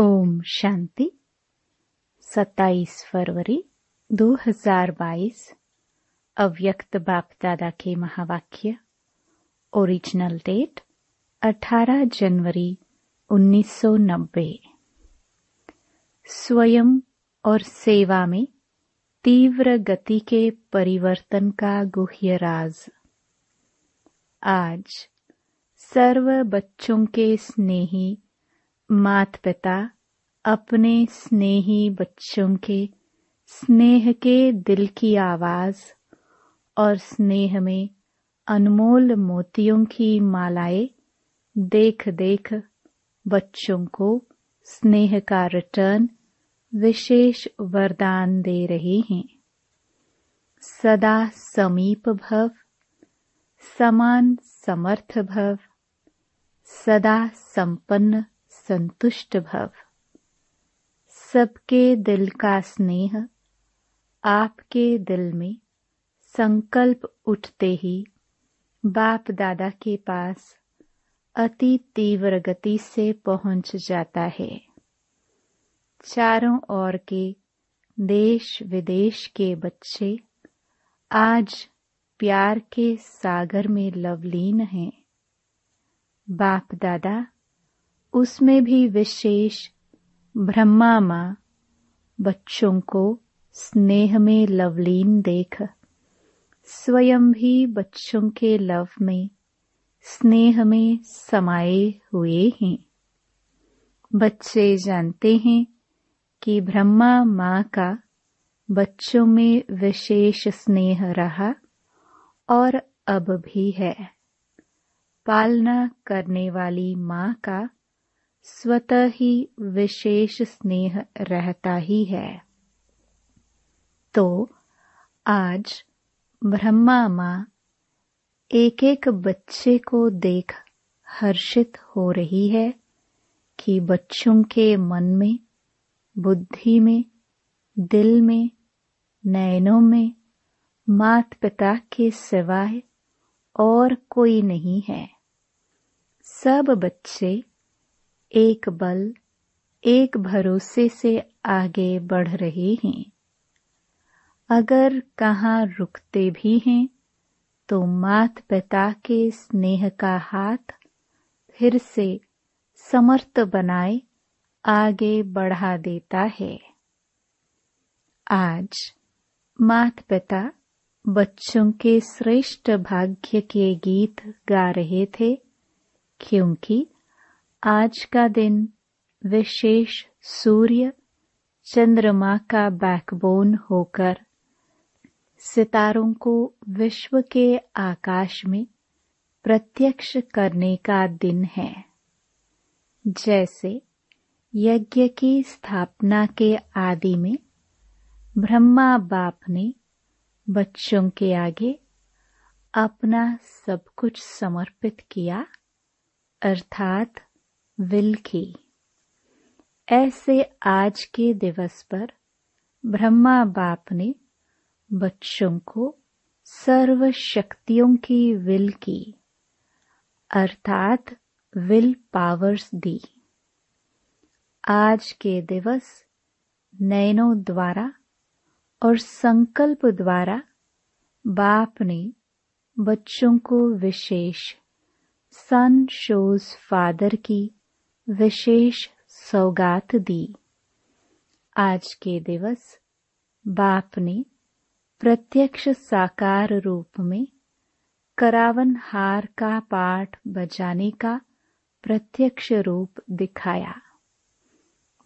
ओम शांति। 27 फरवरी 2022 अव्यक्त बाप दादा के महावाक्य, ओरिजिनल डेट 18 जनवरी 1990 स्वयं और सेवा में तीव्र गति के परिवर्तन का गुह्य राज। आज सर्व बच्चों के स्नेही मात पिता अपने स्नेही बच्चों के, स्नेह के दिल की आवाज़ और स्नेह में अनमोल मोतियों की मालाएँ देख देख बच्चों को स्नेह का रिटर्न विशेष वरदान दे रहे हैं। सदा समीप भव, समान समर्थ भव, सदा संपन्न संतुष्ट भव। सबके दिल का स्नेह, आपके दिल में संकल्प उठते ही बाप दादा के पास अति तीव्र गति से पहुँच जाता है। चारों ओर के देश विदेश के बच्चे आज प्यार के सागर में लवलीन हैं। बाप दादा उसमें भी विशेष ब्रह्मा माँ बच्चों को स्नेह में लवलीन देख। स्वयं भी बच्चों के लव में स्नेह में समाये हुए हैं। बच्चे जानते हैं कि ब्रह्मा माँ का बच्चों में विशेष स्नेह रहा और अब भी है। पालना करने वाली माँ का स्वतः ही विशेष स्नेह रहता ही है। तो आज ब्रह्मा माँ एक एक बच्चे को देख हर्षित हो रही है कि बच्चों के मन में, बुद्धि में, दिल में, नयनों में मात पिता के सिवाय और कोई नहीं है। सब बच्चे एक बल एक भरोसे से आगे बढ़ रहे हैं। अगर कहाँ रुकते भी हैं तो मात पिता के स्नेह का हाथ फिर से समर्थ बनाए आगे बढ़ा देता है। आज मात पिता बच्चों के श्रेष्ठ भाग्य के गीत गा रहे थे, क्योंकि आज का दिन विशेष सूर्य चंद्रमा का बैकबोन होकर सितारों को विश्व के आकाश में प्रत्यक्ष करने का दिन है। जैसे यज्ञ की स्थापना के आदि में ब्रह्मा बाप ने बच्चों के आगे अपना सब कुछ समर्पित किया, अर्थात विल की। ऐसे आज के दिवस पर ब्रह्मा बाप ने बच्चों को सर्व शक्तियों की विल की, अर्थात विल पावर्स दी। आज के दिवस नयनों द्वारा और संकल्प द्वारा बाप ने बच्चों को विशेष सन शोज़ फादर की विशेष सौगात दी। आज के दिवस बाप ने प्रत्यक्ष साकार रूप में करावन हार का पाठ बजाने का प्रत्यक्ष रूप दिखाया।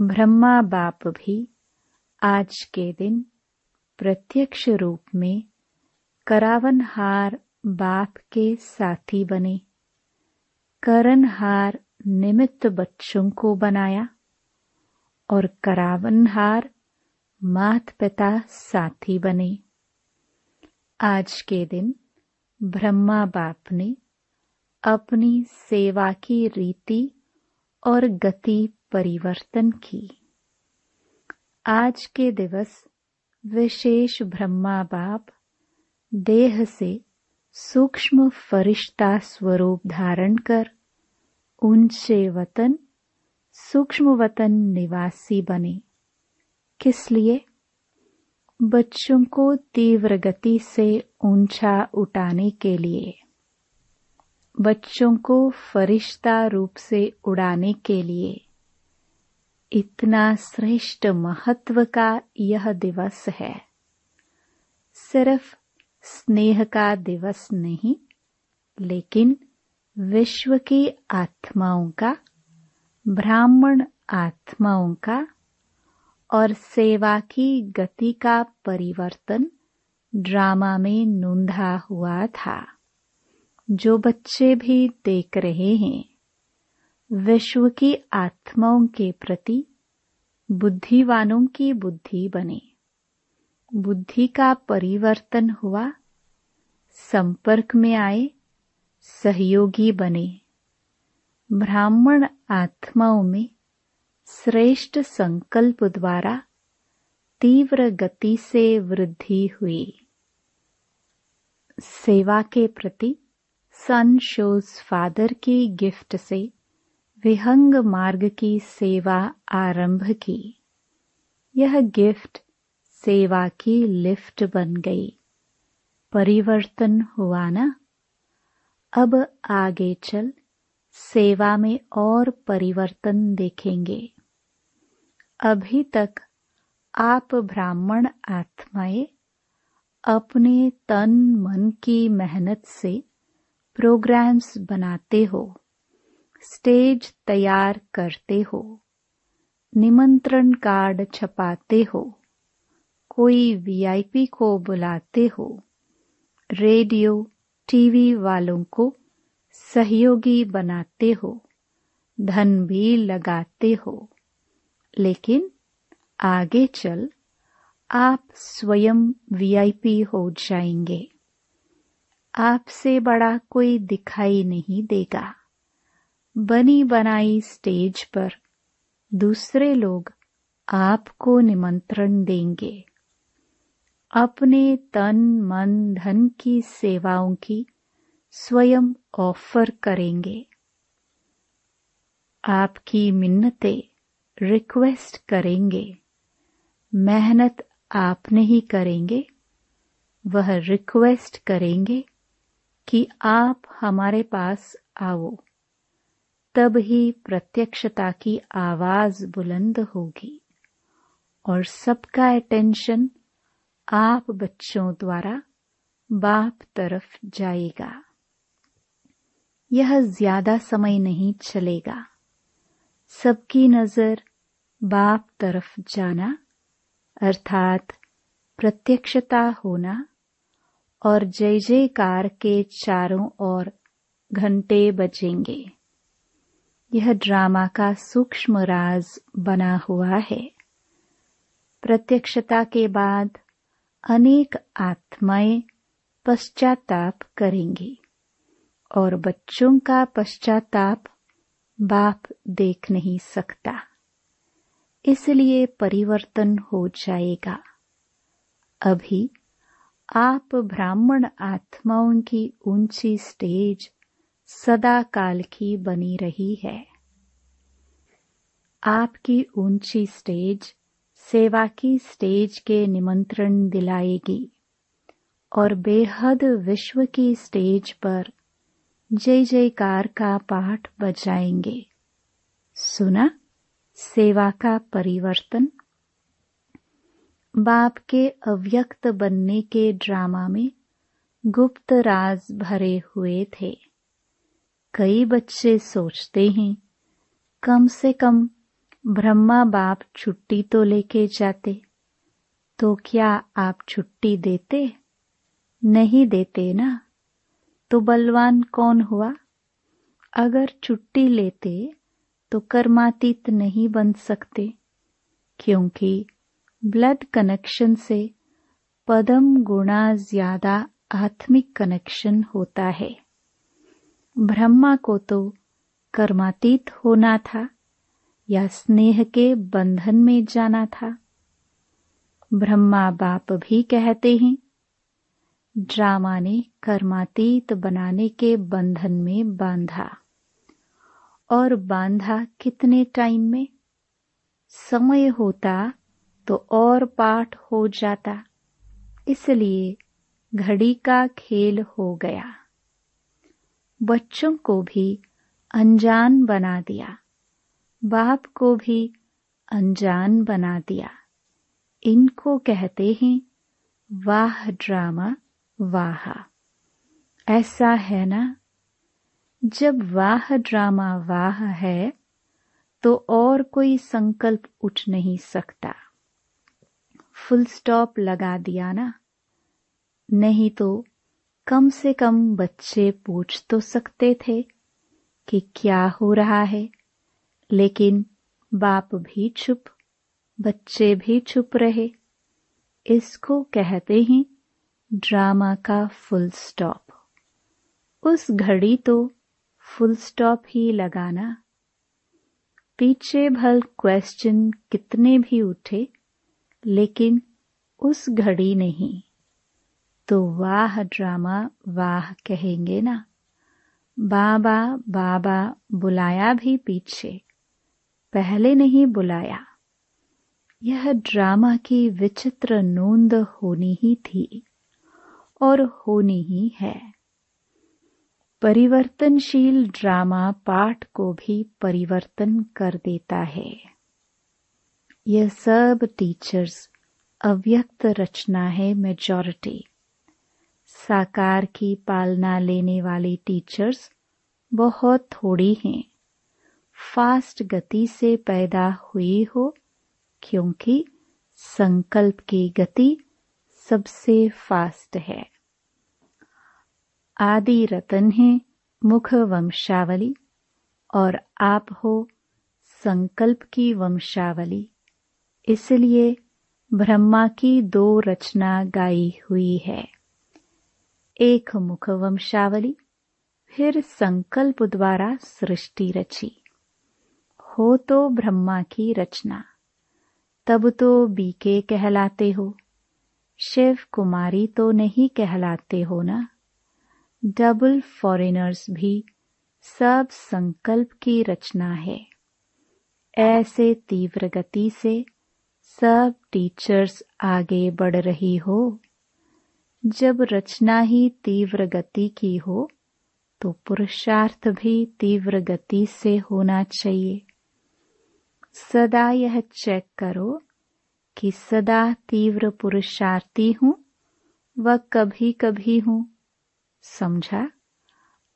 ब्रह्मा बाप भी आज के दिन प्रत्यक्ष रूप में करावन हार बाप के साथी बने। करनहार निमित्त बच्चों को बनाया और करावनहार मात पिता साथी बने। आज के दिन ब्रह्मा बाप ने अपनी सेवा की रीति और गति परिवर्तन की। आज के दिवस विशेष ब्रह्मा बाप देह से सूक्ष्म फरिश्ता स्वरूप धारण कर ऊँचे वतन, सूक्ष्म वतन निवासी बने। किस लिए? बच्चों को तीव्र गति से ऊँचा उठाने के लिए। बच्चों को फरिश्ता रूप से उड़ाने के लिए। इतना श्रेष्ठ महत्व का यह दिवस है। सिर्फ़ स्नेह का दिवस नहीं, लेकिन विश्व की आत्माओं का, ब्राह्मण आत्माओं का और सेवा की गति का परिवर्तन ड्रामा में नूंधा हुआ था। जो बच्चे भी देख रहे हैं विश्व की आत्माओं के प्रति बुद्धिवानों की बुद्धि बने। बुद्धि का परिवर्तन हुआ, संपर्क में आए सहयोगी बने। ब्राह्मण आत्माओं में श्रेष्ठ संकल्प द्वारा तीव्र गति से वृद्धि हुई। सेवा के प्रति सन शोज़ फादर की गिफ्ट से विहंग मार्ग की सेवा आरंभ की। यह गिफ्ट सेवा की लिफ्ट बन गई। परिवर्तन हुआ ना? अब आगे चल, सेवा में और परिवर्तन देखेंगे। अभी तक आप ब्राह्मण आत्माएँ अपने तन मन की मेहनत से प्रोग्राम्स बनाते हो स्टेज तैयार करते हो, निमंत्रण कार्ड छपाते हो, कोई वीआईपी को बुलाते हो रेडियो टीवी वालों को सहयोगी बनाते हो, धन भी लगाते हो। लेकिन आगे चल, आप स्वयं वीआईपी हो जाएँगे। आपसे बड़ा कोई दिखाई नहीं देगा। बनी बनाई स्टेज पर दूसरे लोग आपको निमंत्रण देंगे। अपने तन, मन, धन की सेवाओं की स्वयं ऑफ़र करेंगे। आपकी मिन्नतें रिक्वेस्ट करेंगे। मेहनत आप नहीं करेंगे। वह रिक्वेस्ट करेंगे कि आप हमारे पास आओ। तब ही प्रत्यक्षता की आवाज़ बुलंद होगी और सबका अटेंशन आप बच्चों द्वारा बाप तरफ़ जाएगा। यह ज़्यादा समय नहीं चलेगा। सबकी नज़र बाप तरफ़ जाना, अर्थात प्रत्यक्षता होना और जय जयकार के चारों ओर घंटे बजेंगे। यह ड्रामा का सूक्ष्म राज बना हुआ है। प्रत्यक्षता के बाद अनेक आत्माएँ पश्चाताप करेंगी और बच्चों का पश्चाताप बाप देख नहीं सकता। इसलिए परिवर्तन हो जाएगा। अभी आप ब्राह्मण आत्माओं की ऊँची स्टेज सदा काल की बनी रही है। आपकी ऊँची स्टेज सेवा की स्टेज के निमंत्रण दिलाएगी। और बेहद विश्व की स्टेज पर जय जयकार का पाठ बजाएँगे। सुना, सेवा का परिवर्तन। बाप के अव्यक्त बनने के ड्रामा में गुप्त राज भरे हुए थे। कई बच्चे सोचते हैं, कम से कम ब्रह्मा बाप छुट्टी तो लेके जाते तो क्या आप छुट्टी देते? नहीं देते ना? तो बलवान कौन हुआ? अगर छुट्टी लेते तो कर्मातीत नहीं बन सकते, क्योंकि ब्लड कनेक्शन से पदम गुणा ज़्यादा आत्मिक कनेक्शन होता है। ब्रह्मा को तो कर्मातीत होना था। या स्नेह के बंधन में जाना था। ब्रह्मा बाप भी कहते हैं, ड्रामा ने कर्मातीत बनाने के बंधन में बांधा। और बांधा कितने टाइम में? समय होता तो और पाठ हो जाता, इसलिए घड़ी का खेल हो गया। बच्चों को भी अनजान बना दिया। बाप को भी अनजान बना दिया। इनको कहते हैं, वाह ड्रामा, वाह। ऐसा है ना? जब वाह ड्रामा, वाह है तो और कोई संकल्प उठ नहीं सकता। फुल स्टॉप लगा दिया ना? नहीं तो कम से कम बच्चे पूछ तो सकते थे कि क्या हो रहा है। लेकिन बाप भी चुप, बच्चे भी चुप रहे। इसको कहते हैं ड्रामा का फुल स्टॉप। उस घड़ी तो फुल स्टॉप ही लगाना। पीछे भल क्वेश्चन कितने भी उठे, लेकिन उस घड़ी नहीं। तो वाह ड्रामा, वाह कहेंगे ना। बाबा बाबा बुलाया भी पीछे। पहले नहीं बुलाया। यह ड्रामा की विचित्र नोंद होनी ही थी और होनी ही है। परिवर्तनशील ड्रामा पाठ को भी परिवर्तन कर देता है। यह सब टीचर्स अव्यक्त रचना है मेजॉरिटी साकार की पालना लेने वाली टीचर्स बहुत थोड़ी हैं। फास्ट गति से पैदा हुई हो, क्योंकि संकल्प की गति सबसे फास्ट है। आदि रतन है मुख वंशावली, और आप हो संकल्प की वंशावली। इसलिए ब्रह्मा की दो रचना गाई हुई है। एक मुख वंशावली, फिर संकल्प द्वारा सृष्टि रची। हो तो ब्रह्मा की रचना। तब तो बीके कहलाते हो। शिव कुमारी तो नहीं कहलाते हो ना। डबल फॉरेनर्स भी सब संकल्प की रचना है। ऐसे तीव्र गति से सब टीचर्स आगे बढ़ रही हो। जब रचना ही तीव्र गति की हो तो पुरुषार्थ भी तीव्र गति से होना चाहिए। सदा यह चेक करो कि सदा तीव्र पुरुषार्थी हूँ व कभी कभी हूँ। समझा?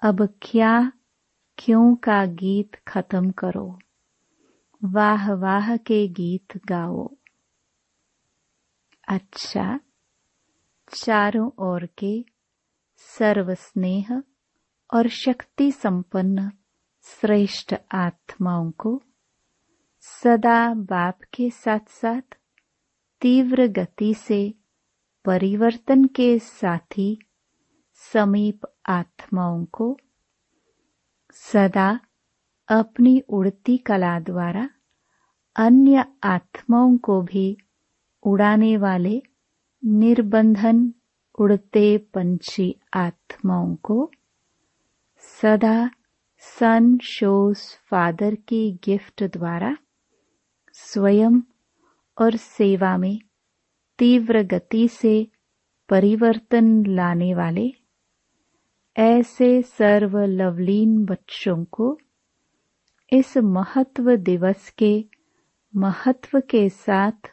अब क्या, क्यों का गीत खत्म करो? वाह वाह के गीत गाओ। अच्छा चारों ओर के सर्वस्नेह और शक्ति संपन्न श्रेष्ठ आत्माओं को सदा बाप के साथ साथ तीव्र गति से परिवर्तन के साथी समीप आत्माओं को सदा अपनी उड़ती कला द्वारा अन्य आत्माओं को भी उड़ाने वाले निर्बंधन उड़ते पंछी आत्माओं को सदा सन शोस फादर की गिफ्ट द्वारा स्वयं और सेवा में तीव्र गति से परिवर्तन लाने वाले ऐसे सर्व लवलीन बच्चों को इस महत्व दिवस के महत्व के साथ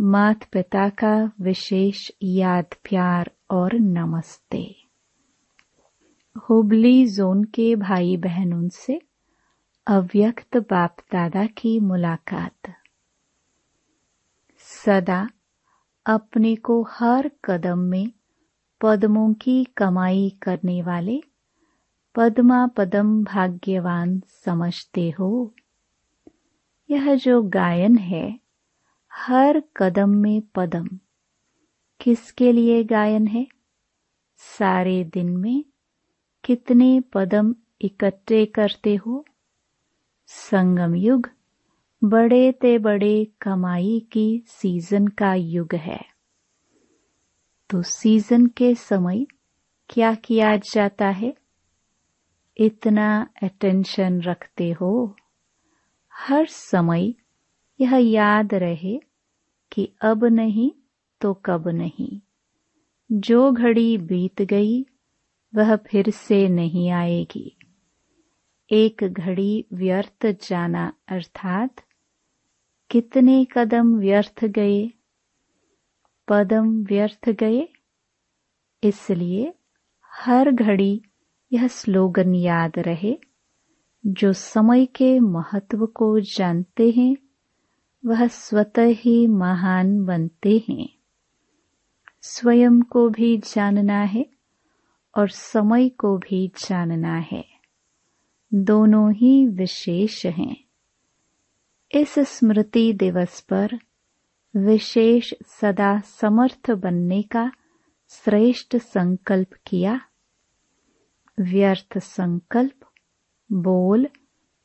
मात पिता का विशेष याद, प्यार और नमस्ते। हुबली जोन के भाई बहनों से अव्यक्त बाप दादा की मुलाकात। सदा अपने को हर कदम में पद्मों की कमाई करने वाले पद्मा पदम भाग्यवान समझते हो। यह जो गायन है, हर कदम में पदम। किसके लिए गायन है? सारे दिन में कितने पदम इकट्ठे करते हो? संगम युग, बड़े ते बड़े कमाई की सीज़न का युग है। तो सीज़न के समय क्या किया जाता है? इतना अटेंशन रखते हो। हर समय यह याद रहे कि अब नहीं तो कब नहीं। जो घड़ी बीत गई, वह फिर से नहीं आएगी। एक घड़ी व्यर्थ जाना, अर्थात कितने कदम व्यर्थ गए? पदम व्यर्थ गए? इसलिए हर घड़ी यह स्लोगन याद रहे। जो समय के महत्व को जानते हैं, वह स्वतः ही महान बनते हैं। स्वयं को भी जानना है और समय को भी जानना है। दोनों ही विशेष हैं। इस स्मृति दिवस पर विशेष सदा समर्थ बनने का श्रेष्ठ संकल्प किया। व्यर्थ संकल्प, बोल,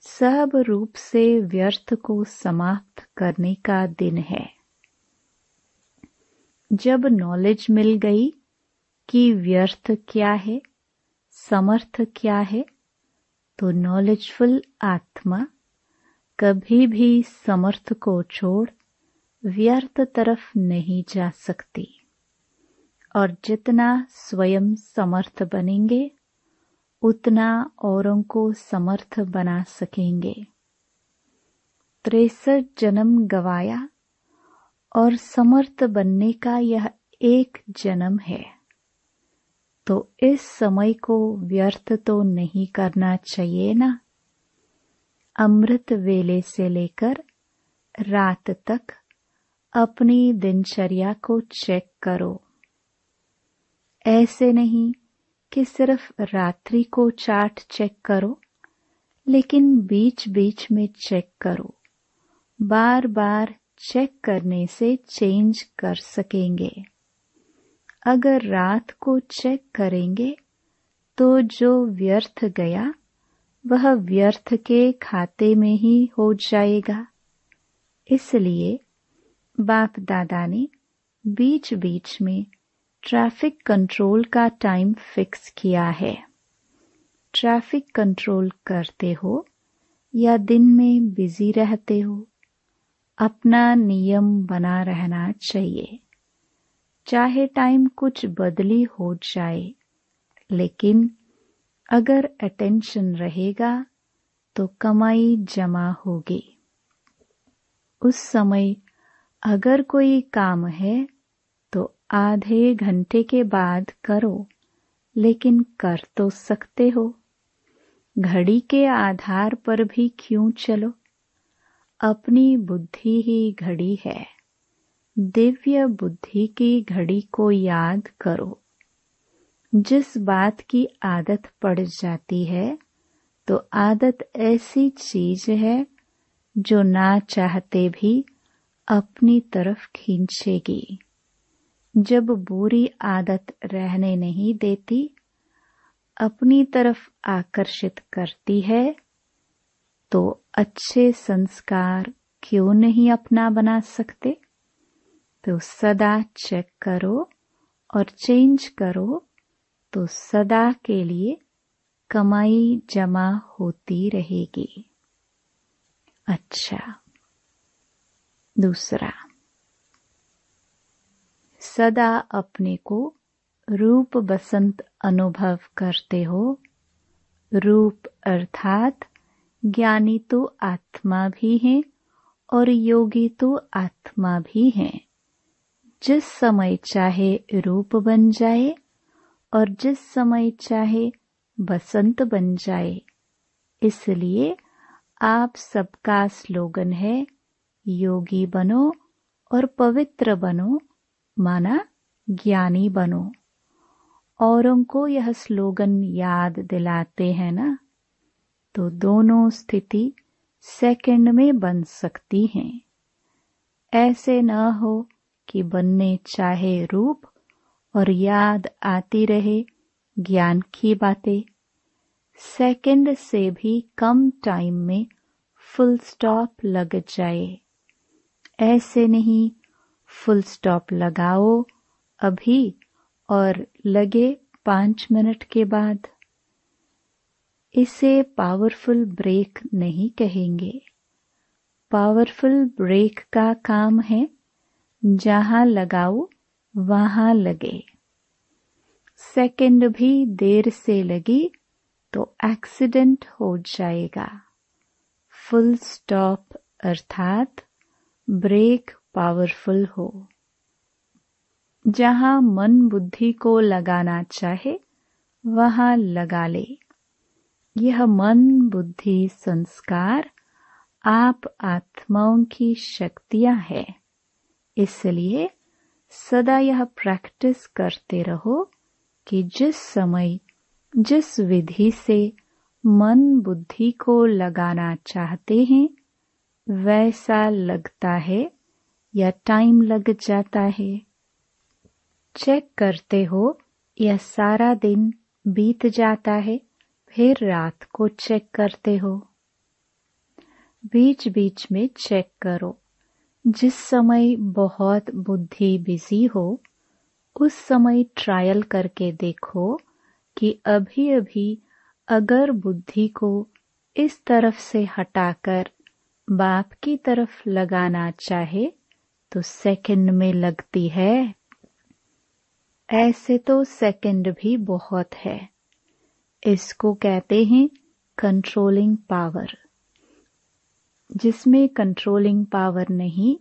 सब रूप से व्यर्थ को समाप्त करने का दिन है। जब नॉलेज मिल गई कि व्यर्थ क्या है, समर्थ क्या है तो नॉलेजफुल आत्मा कभी भी समर्थ को छोड़ व्यर्थ तरफ़ नहीं जा सकती। और जितना स्वयं समर्थ बनेंगे, उतना औरों को समर्थ बना सकेंगे। त्रेसठ जन्म गवाया और समर्थ बनने का यह एक जन्म है। तो इस समय को व्यर्थ तो नहीं करना चाहिए ना? अमृत वेले से लेकर रात तक अपनी दिनचर्या को चेक करो। ऐसे नहीं कि सिर्फ़ रात्रि को चार्ट चेक करो, लेकिन बीच बीच में चेक करो। बार बार चेक करने से चेंज कर सकेंगे। अगर रात को चेक करेंगे तो जो व्यर्थ गया, वह व्यर्थ के खाते में ही हो जाएगा। इसलिए बाप दादा ने बीच बीच में ट्रैफ़िक कंट्रोल का टाइम फिक्स किया है। ट्रैफ़िक कंट्रोल करते हो या दिन में बिज़ी रहते हो, अपना नियम बना रहना चाहिए। चाहे टाइम कुछ बदली हो जाए, लेकिन अगर अटेंशन रहेगा तो कमाई जमा होगी। उस समय अगर कोई काम है तो आधे घंटे के बाद करो, लेकिन कर तो सकते हो। घड़ी के आधार पर भी क्यों चलो? अपनी बुद्धि ही घड़ी है। दिव्य बुद्धि की घड़ी को याद करो। जिस बात की आदत पड़ जाती है तो आदत ऐसी चीज़ है जो ना चाहते भी अपनी तरफ़ खींचेगी। जब बुरी आदत रहने नहीं देती, अपनी तरफ़ आकर्षित करती है तो अच्छे संस्कार क्यों नहीं अपना बना सकते? तो सदा चेक करो और चेंज करो तो सदा के लिए कमाई जमा होती रहेगी। अच्छा। दूसरा। सदा अपने को रूप बसंत अनुभव करते हो। रूप अर्थात ज्ञानी तो आत्मा भी है और योगी तो आत्मा भी हैं। जिस समय चाहे रूप बन जाए और जिस समय चाहे बसंत बन जाए। इसलिए आप सबका स्लोगन है, योगी बनो और पवित्र बनो, माना ज्ञानी बनो। औरों को यह स्लोगन याद दिलाते हैं ना? तो दोनों स्थिति सेकंड में बन सकती हैं। ऐसे न हो कि बनने चाहे रूप और याद आती रहे ज्ञान की बातें। सेकंड से भी कम टाइम में फुल स्टॉप लग जाए। ऐसे नहीं फुल स्टॉप लगाओ अभी और लगे पाँच मिनट के बाद। इसे पावरफुल ब्रेक नहीं कहेंगे। पावरफुल ब्रेक का काम है जहाँ लगाओ, वहाँ लगे। सेकंड भी देर से लगी तो एक्सीडेंट हो जाएगा। फुल स्टॉप अर्थात ब्रेक पावरफुल हो। जहाँ मन बुद्धि को लगाना चाहे, वहाँ लगा ले। यह मन बुद्धि संस्कार, आप आत्माओं की शक्तियाँ है। इसलिए सदा यह प्रैक्टिस करते रहो कि जिस समय, जिस विधि से मन बुद्धि को लगाना चाहते हैं, वैसा लगता है या टाइम लग जाता है। चेक करते हो, यह सारा दिन बीत जाता है, फिर रात को चेक करते हो। बीच बीच में चेक करो। जिस समय बहुत बुद्धि बिज़ी हो, उस समय ट्रायल करके देखो कि अभी अभी अगर बुद्धि को इस तरफ़ से हटाकर बाप की तरफ़ लगाना चाहे तो सेकंड में लगती है। ऐसे तो सेकंड भी बहुत है। इसको कहते हैं कंट्रोलिंग पावर जिसमें कंट्रोलिंग पावर नहीं,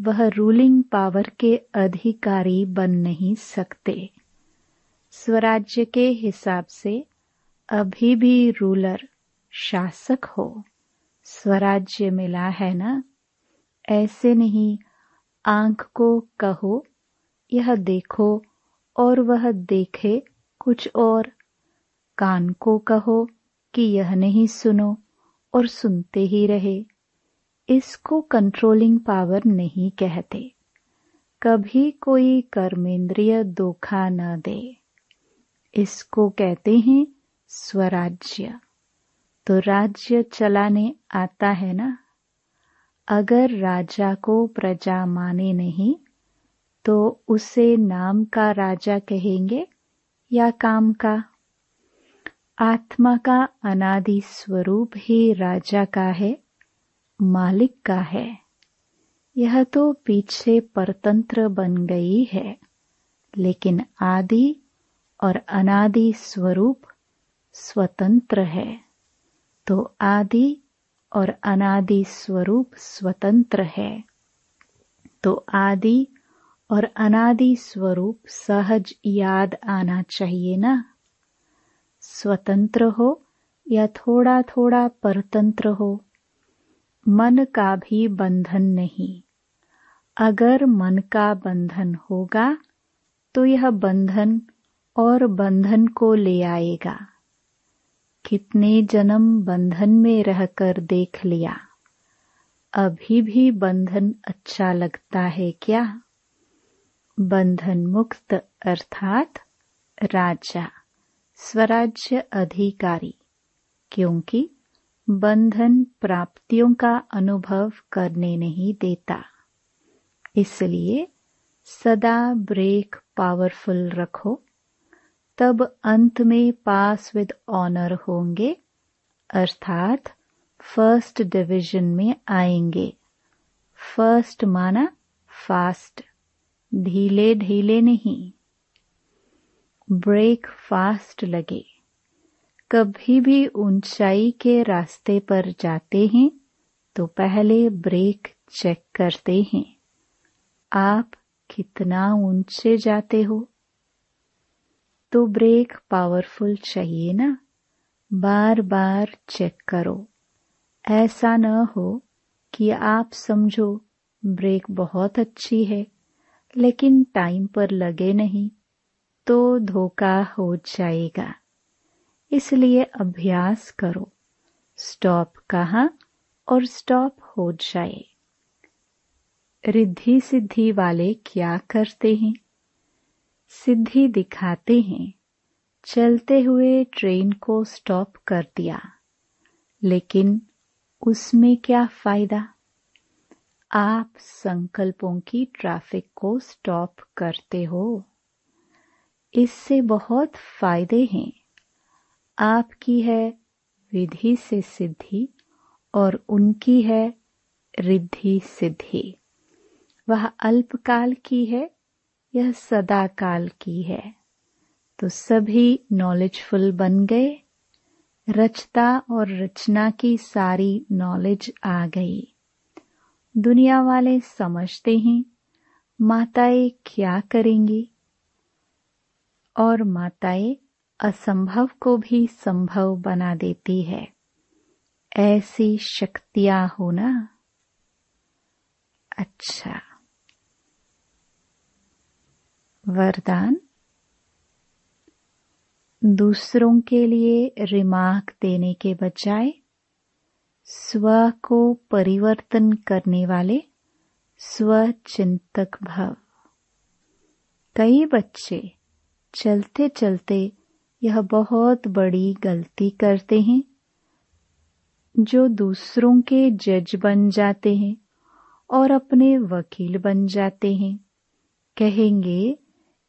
वह रूलिंग पावर के अधिकारी बन नहीं सकते। स्वराज्य के हिसाब से, अभी भी रूलर शासक हो। स्वराज्य मिला है ना? ऐसे नहीं, आँख को कहो, यह देखो और वह देखे कुछ और। कान को कहो कि यह नहीं सुनो और सुनते ही रहे। इसको कंट्रोलिंग पावर नहीं कहते। कभी कोई कर्मेंद्रिय धोखा न दे। इसको कहते हैं स्वराज्य। तो राज्य चलाने आता है ना? अगर राजा को प्रजा माने नहीं तो उसे नाम का राजा कहेंगे या काम का? आत्मा का अनादि स्वरूप ही राजा का है। मालिक का है। यह तो पीछे परतंत्र बन गई है, लेकिन आदि और अनादि स्वरूप स्वतंत्र है। तो आदि और अनादि स्वरूप स्वतंत्र है। तो आदि और अनादि स्वरूप सहज याद आना चाहिए ना? स्वतंत्र हो या थोड़ा थोड़ा परतंत्र हो? मन का भी बंधन नहीं। अगर मन का बंधन होगा तो यह बंधन और बंधन को ले आएगा। कितने जन्म बंधन में रहकर देख लिया। अभी भी बंधन अच्छा लगता है क्या? बंधन मुक्त अर्थात राजा, स्वराज्य अधिकारी, क्योंकि बंधन प्राप्तियों का अनुभव करने नहीं देता। इसलिए सदा ब्रेक पावरफुल रखो, तब अंत में पास विद ऑनर होंगे, अर्थात फ़र्स्ट डिवीज़न में आएँगे। फ़र्स्ट माना फास्ट ढीले ढीले नहीं। ब्रेक फास्ट लगे। कभी भी ऊंचाई के रास्ते पर जाते हैं तो पहले ब्रेक चेक करते हैं। आप कितना ऊँचे जाते हो? तो ब्रेक पावरफुल चाहिए ना? बार बार चेक करो। ऐसा न हो कि आप समझो ब्रेक बहुत अच्छी है, लेकिन टाइम पर लगे नहीं तो धोखा हो जाएगा। इसलिए अभ्यास करो। स्टॉप कहा और स्टॉप हो जाए। रिद्धि सिद्धि वाले क्या करते हैं? सिद्धि दिखाते हैं। चलते हुए ट्रेन को स्टॉप कर दिया। लेकिन उसमें क्या फ़ायदा? आप संकल्पों की ट्रैफ़िक को स्टॉप करते हो। इससे बहुत फ़ायदे हैं। आपकी है विधि से सिद्धि और उनकी है रिद्धि सिद्धि। वह अल्पकाल की है, यह सदा काल की है। तो सभी नॉलेजफुल बन गए, रचता और रचना की सारी नॉलेज आ गई। दुनिया वाले समझते हैं, माताएँ क्या करेंगी? और माताएँ असंभव को भी संभव बना देती है। ऐसी शक्तियाँ होना अच्छा। वरदान? दूसरों के लिए रिमार्क देने के बजाय स्व को परिवर्तन करने वाले स्वचिंतक भव। कई बच्चे चलते चलते यह बहुत बड़ी गलती करते हैं, जो दूसरों के जज बन जाते हैं और अपने वकील बन जाते हैं। कहेंगे,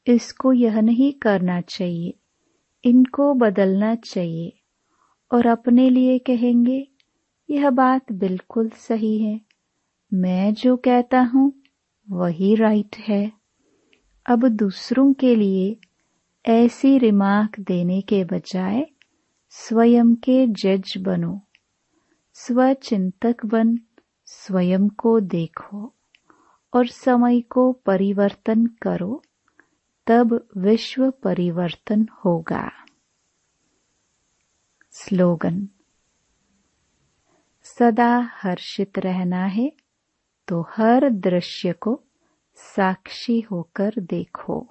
इसको यह नहीं करना चाहिए, इनको बदलना चाहिए। और अपने लिए कहेंगे, यह बात बिल्कुल सही है, मैं जो कहता हूँ, वही राइट है। अब दूसरों के लिए ऐसी रिमार्क देने के बजाय स्वयं के जज बनो। स्वचिंतक बन, स्वयं को देखो और समय को परिवर्तन करो, तब विश्व परिवर्तन होगा। स्लोगन, सदा हर्षित रहना है तो हर दृश्य को साक्षी होकर देखो।